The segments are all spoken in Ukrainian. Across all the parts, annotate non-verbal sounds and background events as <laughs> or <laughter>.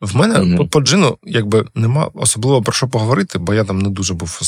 В мене mm-hmm. по джину якби нема особливо про що поговорити, бо я там не дуже був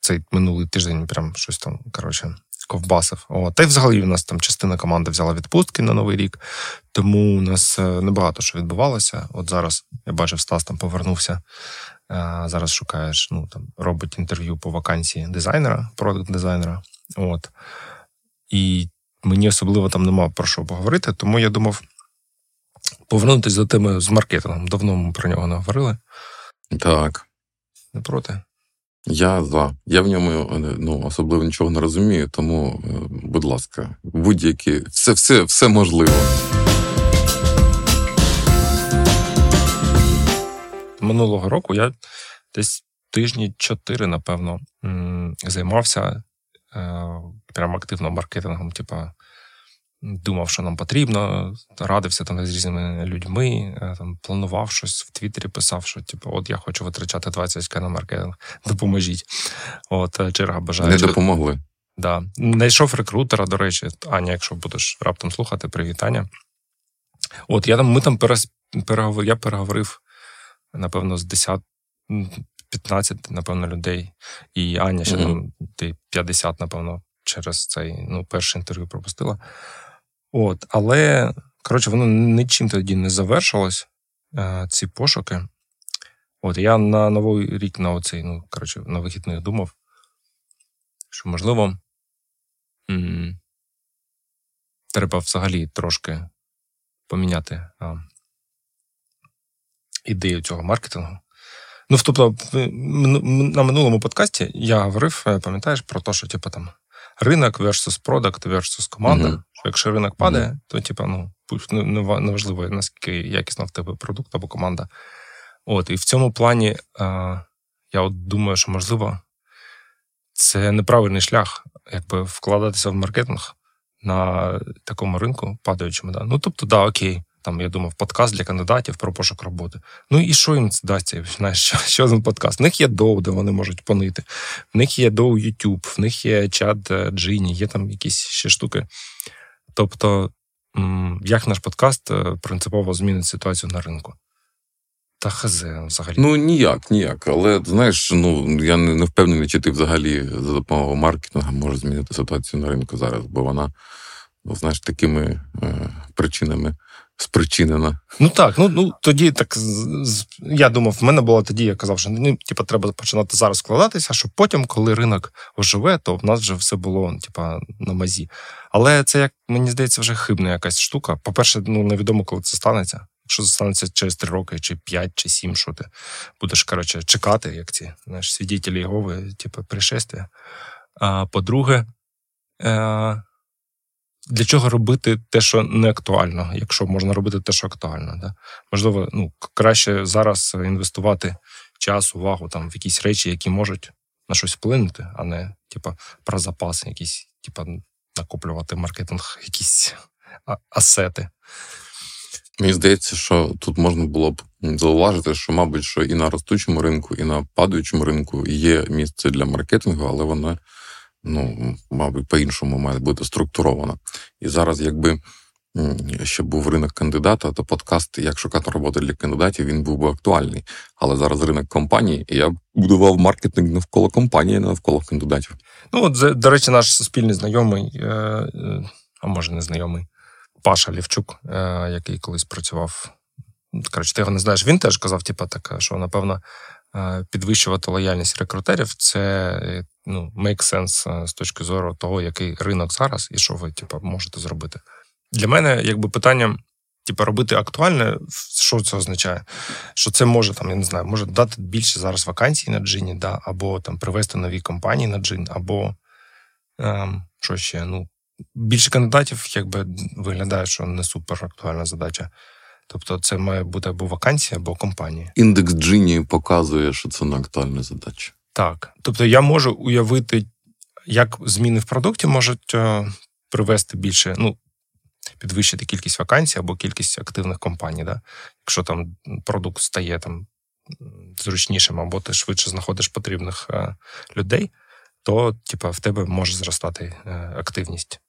цей минулий тиждень, прям щось там, коротше, ковбасив. О, Та й взагалі у нас там частина команди взяла відпустки на Новий рік, тому у нас е, небагато що відбувалося. От зараз я бачив, Стас там повернувся. А, зараз шукаєш, ну там робить інтерв'ю по вакансії дизайнера, продакт-дизайнера. От. І мені особливо там нема про що поговорити, тому я думав повернутися до теми з маркетингом. Давно ми про нього не говорили. Так. Не проти? Я за. Я в ньому ну, особливо нічого не розумію, тому, е, будь ласка, будь-які все, все, все можливо. Минулого року я десь тижні чотири, напевно, займався е, прям активно маркетингом, типа думав, що нам потрібно, радився там з різними людьми, е, там планував щось в Твіттері, писав, що типу, от я хочу витрачати 20к на маркетинг, <laughs> допоможіть. От е, черга бажає. Не допомогли. Да. Знайшов рекрутера, до речі, Аня, якщо будеш раптом слухати, привітання. От я там, ми там перес, переговор, я переговорив, напевно, з 10, 15, напевно, людей. І Аня ще mm-hmm. там 50, напевно, через цей ну, перше інтерв'ю пропустила. От, Але, коротше, воно нічим тоді не завершилось, е, ці пошуки. От, я на новий рік на оцей, ну, коротше, на вихідних думав, що, можливо, м- треба взагалі трошки поміняти а, ідею цього маркетингу. Ну, тобто, на минулому подкасті я говорив, е, пам'ятаєш, про те, що, типу, там ринок versus продакт versus команда. Mm-hmm. Якщо ринок падає, mm-hmm. то типа, ну неважливо, наскільки якісна в тебе продукт або команда. От, і в цьому плані а, я от думаю, що можливо це неправильний шлях, якби вкладатися в маркетинг на такому ринку, падаючому. Да. Ну тобто, да, окей, там я думав, подкаст для кандидатів про пошук роботи. Ну і що їм це дасться? Знаєш, що <laughs> що за подкаст? В них є доу, де вони можуть понити. В них є доу YouTube, в них є чат е, Джині, є там якісь ще штуки. Тобто, як наш подкаст е, принципово змінить ситуацію на ринку? Та хазе взагалі. Ну ніяк, ніяк. Але знаєш, ну я не впевнений, чи ти взагалі за допомогою маркетингу може змінити ситуацію на ринку зараз, бо вона, ну, знаєш, такими е, причинами спричинена. Ну так, ну ну тоді так я думав, в мене було тоді, я казав, що ну, типу, треба починати зараз складатися, щоб потім, коли ринок оживе, то в нас вже все було типа, на мазі. Але це, як мені здається, вже хибна якась штука. По-перше, ну невідомо, коли це станеться. Якщо це станеться через три роки, чи п'ять, чи сім, що ти будеш коротше, чекати, як ці знаєш, свідітелі Єгови, типу, пришестя. А по-друге, е- для чого робити те, що не актуально, якщо можна робити те, що актуально. Да? Можливо, ну, краще зараз інвестувати час, увагу там в якісь речі, які можуть на щось вплинути, а не типа про запаси, якісь, типа накоплювати маркетинг, якісь асети. Мені здається, що тут можна було б зауважити, що, мабуть, що і на ростучому ринку, і на падаючому ринку є місце для маркетингу, але воно ну, мабуть, по-іншому має бути структурована. І зараз, якби ще був ринок кандидата, то подкаст, як шукати роботу для кандидатів, він був би актуальний. Але зараз ринок компанії, і я будував маркетинг навколо компанії, не навколо кандидатів. Ну, от, до речі, наш спільний знайомий, е, е, а може не знайомий, Паша Лівчук, е, який колись працював. Коротше, ти його не знаєш. Він теж казав, типу, так, що напевно підвищувати лояльність рекрутерів це ну, make sense з точки зору того, який ринок зараз і що ви типу, можете зробити. Для мене якби питання. Типа робити актуальне, що це означає? Що це може там, я не знаю, може дати більше зараз вакансій на джині, да, або там привести нові компанії на джин, або ем, що ще? Ну, більше кандидатів, якби виглядає, що не супер актуальна задача. Тобто, це має бути або вакансія, або компанія. Індекс Джині показує, що це не актуальна задача. Так. Тобто, я можу уявити, як зміни в продукті можуть е, привести більше, ну, підвищити кількість вакансій або кількість активних компаній. Да? Якщо там продукт стає там зручнішим, або ти швидше знаходиш потрібних е, людей, то типа, в тебе може зростати е, активність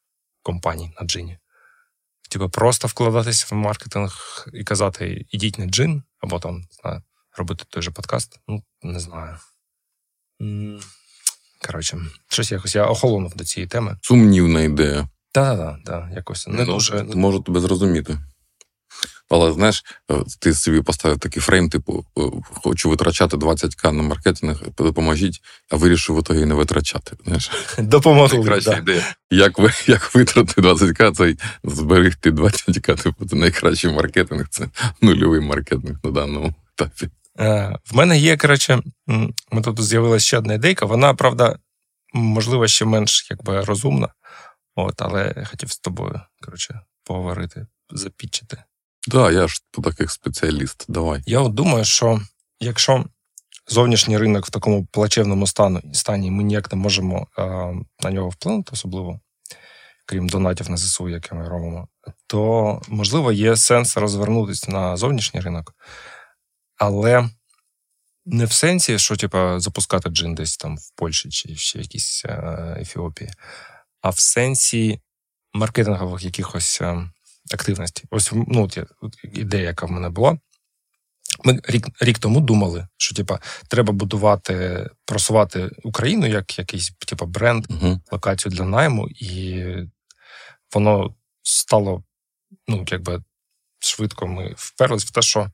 компаній на джині. Типу, просто вкладатися в маркетинг і казати, ідіть на джин, або там знаю, робити той же подкаст. Ну, не знаю. Коротше, щось якось я охолонув до цієї теми. Сумнівна ідея. Так, так, так, якось не ну, дуже. Можу тебе зрозуміти. Але знаєш, е, ти собі поставив такий фрейм, типу, е, хочу витрачати 20к на маркетинг, допоможіть, а вирішив в ітогі не витрачати. Знаєш? <laughs> Допомогли. Найкраща да. ідея. Як ви, <laughs> як витрати 20к, це зберегти 20к, типу, це найкращий маркетинг, це <laughs> нульовий маркетинг на даному етапі. Е, в мене є, коротше, ми тут з'явилася ще одна ідейка. Вона, правда, можливо, ще менш якби розумна. От, але я хотів з тобою, коротше, поговорити, запітчити. Так, да, я ж таких спеціаліст. Давай. Я от думаю, що якщо зовнішній ринок в такому плачевному стану стані, ми ніяк не можемо а, на нього вплинути, особливо, крім донатів на ЗСУ, які ми робимо, то можливо є сенс розвернутися на зовнішній ринок, але не в сенсі, що типа запускати джин десь там в Польщі чи ще якійсь е, Ефіопії, а в сенсі маркетингових якихось е, активності. Ось ну, от, от ідея, яка в мене була. Ми рік рік тому думали, що типа треба будувати, просувати Україну як якийсь типа бренд, uh локацію для найму, і воно стало ну, якби швидко. Ми вперлись в те, що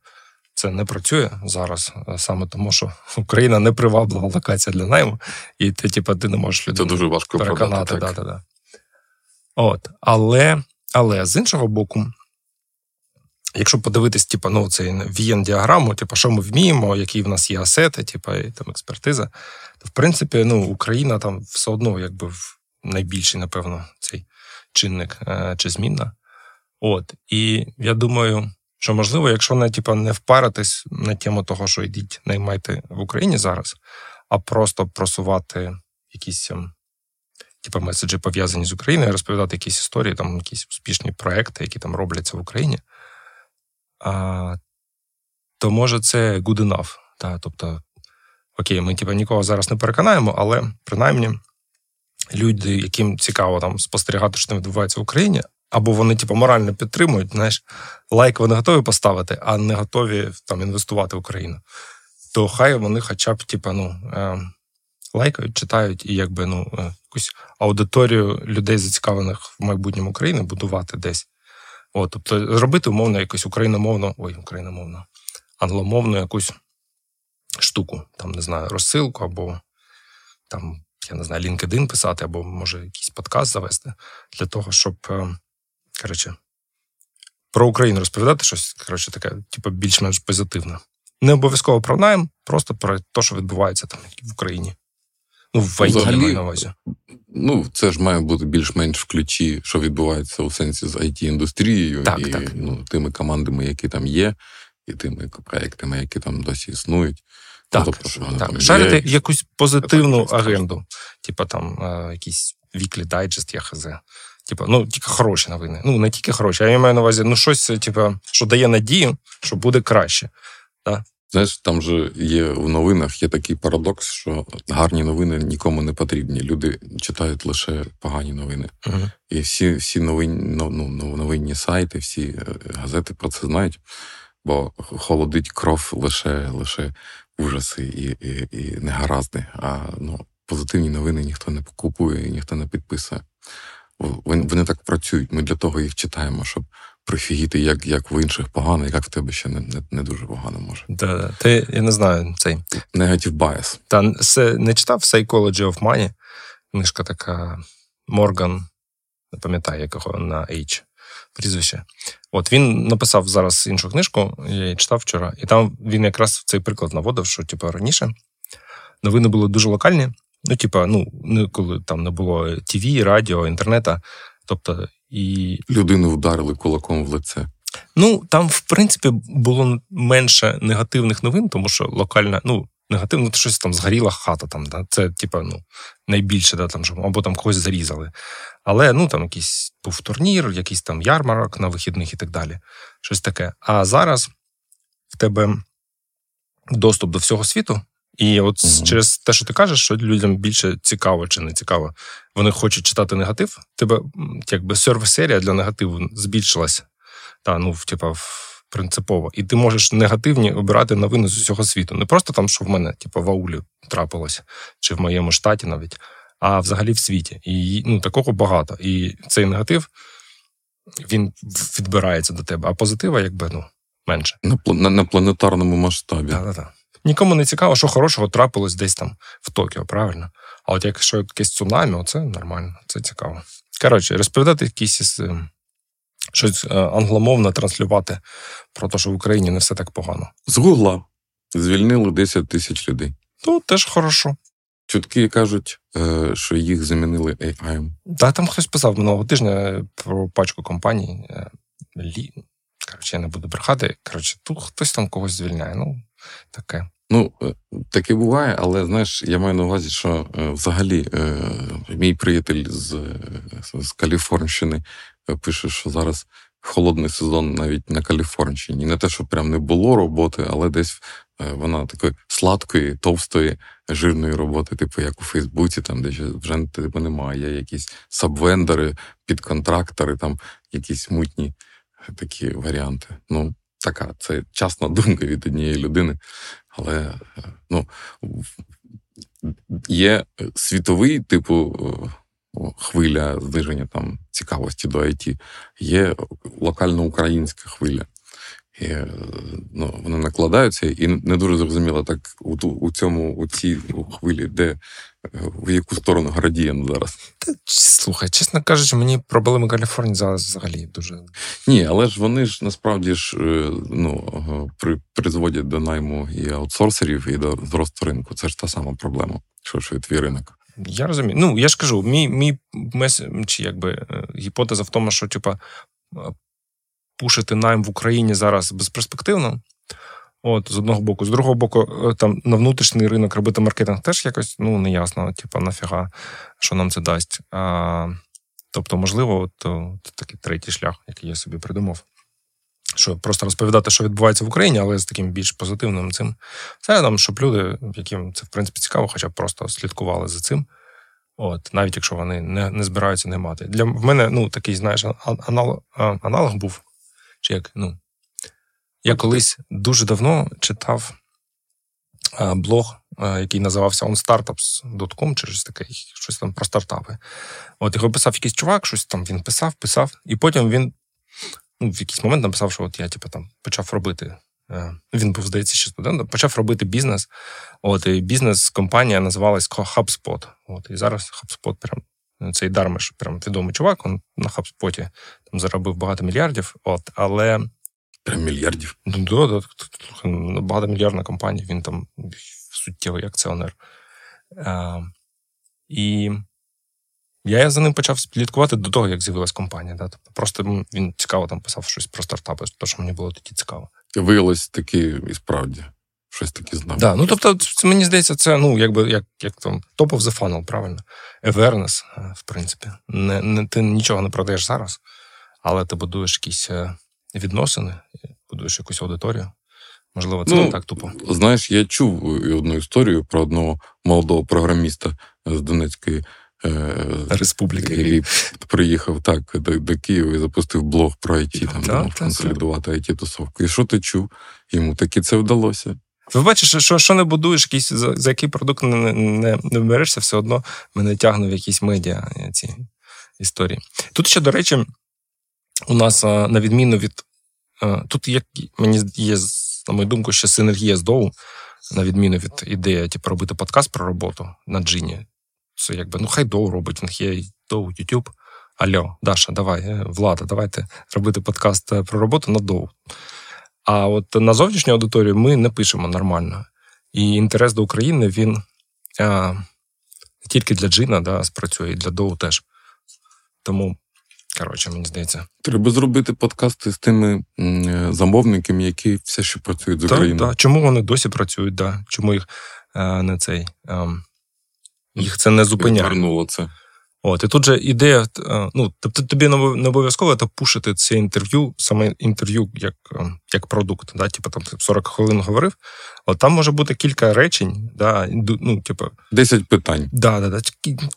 це не працює зараз, саме тому, що Україна не приваблива локація для найму, і ти, типа, ти не можеш людей Це дуже важко переконати. Да, да, да. От, але але з іншого боку, якщо подивитись, типу, ну, цей vn діаграму типу, що ми вміємо, які в нас є асети, типу, і там експертиза, то в принципі ну, Україна там все одно, якби найбільший, напевно, цей чинник е, чи змінна. От. І я думаю, що можливо, якщо не типу, не впаритись на тему того, що йдіть наймайте в Україні зараз, а просто просувати якісь ем, типу, меседжі пов'язані з Україною, розповідати якісь історії, там якісь успішні проекти, які там робляться в Україні, а, то може це good enough. Та, Тобто, окей, ми типу, нікого зараз не переконаємо, але принаймні люди, яким цікаво там спостерігати, що там відбувається в Україні, або вони, типу, морально підтримують, знаєш, лайк вони готові поставити, а не готові там інвестувати в Україну. То хай вони хоча б, типу, ну, е, лайкають, читають і якби ну е, якусь аудиторію людей, зацікавлених в майбутньому України, будувати десь. От, Тобто зробити умовно якусь україномовну, ой, україномовну, англомовну якусь штуку, там, не знаю, розсилку, або там, я не знаю, LinkedIn писати, або може якийсь подкаст завести для того, щоб е, коротше, про Україну розповідати щось, коротше, таке, типу, більш-менш позитивне. Не обов'язково про найм, просто про те, що відбувається там в Україні. Ну, в IT Взагалі, на увазі. Ну, це ж має бути більш-менш в ключі, що відбувається у сенсі з it індустрією так, і так. ну, тими командами, які там є, і тими проектами, які там досі існують. Так, ну, тобто, що так. Там Шарити є, якусь позитивну агенду, типу там е, якийсь віклі дайджест, я хз. Типа, ну тільки хороші новини. Ну не тільки хороші, а я маю на увазі, ну щось, типу, що дає надію, що буде краще. Да? Знаєш, там же є в новинах є такий парадокс, що гарні новини нікому не потрібні. Люди читають лише погані новини. Uh-huh. І всі всі новинні, ну, новинні сайти, всі е, газети про це знають, бо холодить кров лише лише ужаси і і, і негаразди. А ну, позитивні новини ніхто не купує, ніхто не підписує. Вони так працюють. Ми для того їх читаємо, щоб прифігіти, як як в інших погано, як в тебе ще не не, не дуже погано може. Да, Ти я не знаю цей Negative bias. Та не читав Psychology of Money. Книжка така Морган, не пам'ятаю, якого на H прізвище. От він написав зараз іншу книжку, я її читав вчора, і там він якраз цей приклад наводив, що типу, раніше новини були дуже локальні. Ну, типа, ну, коли там не було ТВ, радіо, інтернета. Тобто і людину вдарили кулаком в лице. Ну там, в принципі, було менше негативних новин, тому що локальна, ну негативно, то щось там згоріла хата. Там да це типа ну найбільше, да там або там когось зарізали. Але ну там якийсь був турнір, якийсь там ярмарок на вихідних і так далі. Щось таке. А зараз в тебе доступ до всього світу, І от mm через те, що ти кажеш, що людям більше цікаво чи не цікаво, вони хочуть читати негатив. Тебе якби сервіс-серія для негативу збільшилася. Та, ну, типа, принципово. І ти можеш негативні обирати новини з усього світу. Не просто там, що в мене, типу, в аулі трапилося, чи в моєму штаті навіть, а взагалі в світі. І ну, такого багато. І цей негатив він відбирається до тебе, а позитива, якби ну, менше. На на, на планетарному масштабі. Так, так, так. Нікому не цікаво, що хорошого трапилось десь там в Токіо, правильно? А от якщо якесь цунамі, оце нормально, це цікаво. Коротше, розповідати якісь ем, щось е, англомовне транслювати про те, що в Україні не все так погано. З Гугла звільнили 10 тисяч людей. Ну, теж хорошо. Чутки кажуть, е, що їх замінили AI. Так, там хтось писав минулого тижня про пачку компаній. Е, лі... Коротше, я не буду брехати. Коротше, тут хтось там когось звільняє. Ну, таке. Ну, таке буває, але знаєш, я маю на увазі, що взагалі мій приятель з з Каліфорнщини пише, що зараз холодний сезон навіть на Каліфорнщині. Не те, що прям не було роботи, але десь е, вона такої сладкої, товстої, жирної роботи, типу як у Фейсбуці, там де вже типу, немає. Є якісь сабвендери, підконтрактори, там якісь мутні такі варіанти. Ну, така це частна <laughs> думка від однієї людини. Але е, ну, є світовий типу хвиля зниження там цікавості до IT, є локально українська хвиля. І, ну, Вони накладаються, і не дуже зрозуміло так у у цьому у цій хвилі, де в яку сторону градієнт зараз. Та, слухай, чесно кажучи, мені проблеми Каліфорнії зараз взагалі дуже. Ні, але ж вони ж насправді ж е, ну, при, призводять до найму і аутсорсерів, і до зросту ринку. Це ж та сама проблема, що ж твій ринок. Я розумію. Ну, я ж кажу, мій мій мес... чи якби е, гіпотеза в тому, що типа е, пушити найм в Україні зараз безперспективно. От, з одного боку, з другого боку, е, там на внутрішній ринок робити маркетинг теж якось ну, неясно, типа, нафіга, що нам це дасть. А, Тобто, можливо, от, от такий третій шлях, який я собі придумав що просто розповідати, що відбувається в Україні, але з таким більш позитивним цим. Там, щоб люди, яким це в принципі цікаво, хоча б просто слідкували за цим. От, навіть якщо вони не не збираються не мати. Для в мене ну, такий, знаєш, аналог, аналог був. Чи як, ну, Я колись дуже давно читав блог, який називався onstartups.com, чи щось таке, щось там про стартапи. От його писав якийсь чувак, щось там він писав, писав, і потім він ну, в якийсь момент написав, що от я типу, там почав робити. Е, він був, здається, ще студентом, почав робити бізнес. От і бізнес-компанія називалась HubSpot. От, І зараз HubSpot прям цей Дармеш, прям відомий чувак. Він на HubSpot там заробив багато мільярдів. От, але Прям мільярдів. Ну, да, да, багатомільярдна компанія, він там суттєвий акціонер. А, е, І я за ним почав слідкувати до того, як з'явилась компанія. Да? Тобто Просто він цікаво там писав щось про стартапи, то що мені було тоді цікаво. Виявилось таки і справді. Щось таке знав. Да, ну тобто, мені здається, це ну, якби як як там top of the funnel, правильно. Awareness, е, в принципі. Не, не, Ти нічого не продаєш зараз, але ти будуєш якісь е, відносини, будуєш якусь аудиторію. Можливо, це ну, не так тупо. Знаєш, я чув одну історію про одного молодого програміста з Донецької Е, Республіки. І приїхав так до, до Києва і запустив блог про IT, там да, консолідувати it тусовку І що ти чув? Йому таки це вдалося. Ви бачите, що що не будуєш, якийсь, за, за який продукт не не, не берешся, все одно мене тягне в якісь медіа ці історії. Тут ще, до речі, у нас, на відміну від. Тут є, мені є, на мою думку, ще синергія з Доу, на відміну від ідеї, типу, робити подкаст про роботу на джині. Це якби ну хай доу робить, в них є доу, YouTube. Альо, Даша, давай, е, влада, давайте робити подкаст е, про роботу на доу. А от на зовнішню аудиторію ми не пишемо нормально. І інтерес до України він а, не тільки для Джина да, спрацює, і для Доу теж. Тому, коротше, мені здається. Треба зробити подкасти з тими е, замовниками, які все ще працюють з Україною. Так, так. Чому вони досі працюють? Да? Чому їх а, не цей. А, їх це не зупиняє. Це. От, і тут же ідея, е, ну, тобто тобі не обов'язково та пушити це інтерв'ю, саме інтерв'ю як е, як продукт. Да? Типу там 40 хвилин говорив. От там може бути кілька речень, да, ну, типу, 10 питань. Да, да, да.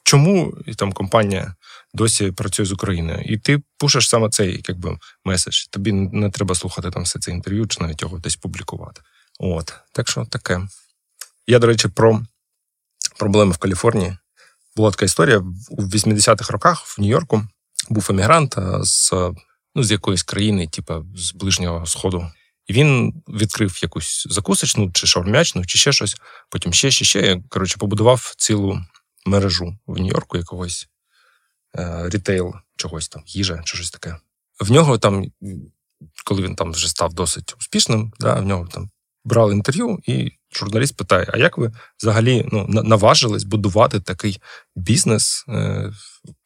Чому там компанія досі працює з Україною? І ти пушиш саме цей якби, меседж. Тобі не треба слухати там все це інтерв'ю, чи навіть його десь публікувати. От. Так що таке. Я, до речі, про проблеми в Каліфорнії була така історія у 80-х роках в Нью-Йорку був емігрант з ну, з якоїсь країни, типу з ближнього сходу. І він відкрив якусь закусочну, чи шаурмячну, чи ще щось. Потім ще, ще, ще. Коротше, побудував цілу мережу в Нью-Йорку якогось е, рітейл, чогось там, їжа чи щось таке. В нього там, коли він там вже став досить успішним, да, в нього там брали інтерв'ю, і журналіст питає: а як ви взагалі ну, наважились будувати такий бізнес? Е,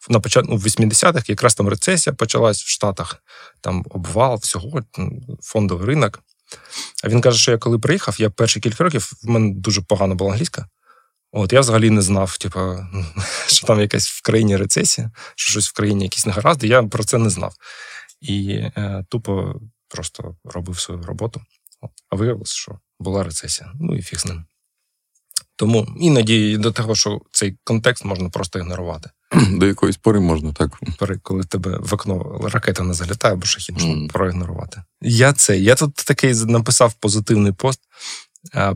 на початку ну, в 80-х якраз там рецесія почалась в Штатах, там обвал всього, фондовий ринок. А він каже, що я коли приїхав, я перші кілька років в мене дуже погано була англійська. От я взагалі не знав, типу, <laughs> що там якась в країні рецесія, що щось в країні якісь негаразди. Я про це не знав. І е, тупо просто робив свою роботу. А виявилося, що була рецесія. Ну і фіг з ним. Тому іноді до того, що цей контекст можна просто ігнорувати. <clears throat> До якоїсь пори можна, так. Пори, коли тебе в окно ракета не залітає, або шахід можна mm. проігнорувати. Я це. Я тут такий написав позитивний пост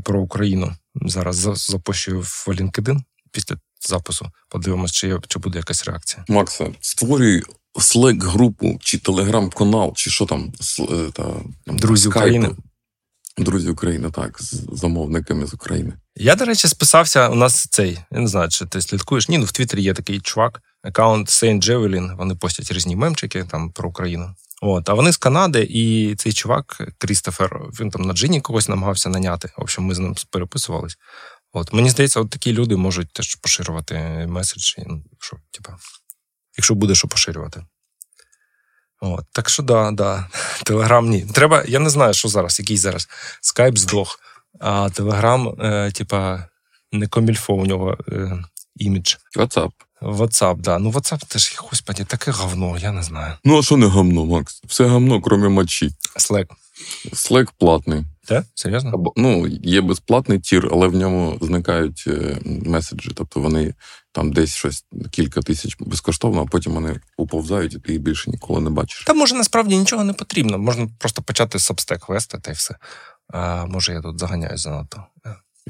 про Україну. Зараз запущую в LinkedIn після запису. Подивимось, чи є, чи буде якась реакція. Макса, створюй Slack групу чи телеграм-канал, чи що там е, та, Друзі України. Друзі України, так, з замовниками з України. Я, до речі, списався. У нас цей, я не знаю, чи ти слідкуєш. Ні, ну в Твіттері є такий чувак, аккаунт Saint Javelin, Вони постять різні мемчики там про Україну. От, а вони з Канади, і цей чувак, Крістофер, він там на джині когось намагався наняти. В общем, ми з ним переписувались. От мені здається, от такі люди можуть теж поширювати меседжі. Ну, що, типа, якщо буде що поширювати. От, Так що да, да. <laughs> Телеграм ні. Треба, я не знаю, що зараз, який зараз. Скайп здох, а Телеграм, е, типа, не комільфо у нього е, імідж. WhatsApp. WhatsApp, да. Ну, WhatsApp теж, господи, таке говно, я не знаю. Ну, а що не говно, Макс? Все говно, крім мочі. Slack. Slack платний. Так? Серйозно? Або, ну, є безплатний tier, але в ньому зникають е, меседжі. Тобто вони там десь щось кілька тисяч безкоштовно, а потім вони уповзають, і ти їх більше ніколи не бачиш. Та може насправді нічого не потрібно. Можна просто почати Substack вести та й все. А, Може, я тут заганяю занадто.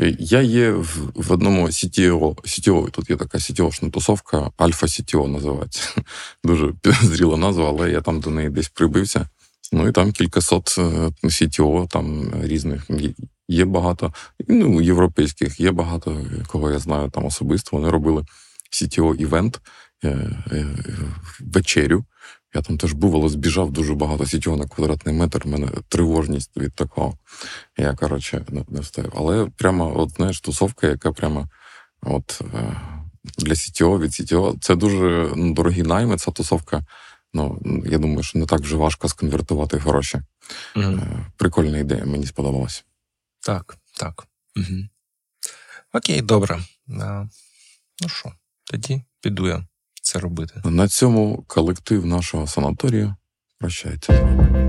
Е, я є в, в одному CTO, CTO, тут є така CTO-шна тусовка, Альфа CTO називається. <laughs> Дуже <laughs> підозріла назва, але я там до неї десь прибився. Ну і там кількасот е, CTO, там різних є багато. Ну, європейських, є багато, кого я знаю там особисто. Вони робили CTO-івент, е, е, вечерю. Я там теж був, але збіжав дуже багато CTO на квадратний метр. У мене тривожність від такого. Я, коротше, не встаю. Але прямо, от знаєш, тусовка, яка прямо от для CTO, від CTO, це дуже ну, дорогі найми, ця тусовка. Ну, я думаю, що не так вже важко сконвертувати гроші. Угу. Прикольна ідея, мені сподобалася. Так, так. Угу. Окей, добре. Ну що, тоді піду я це робити. На цьому колектив нашого санаторію прощається з вами.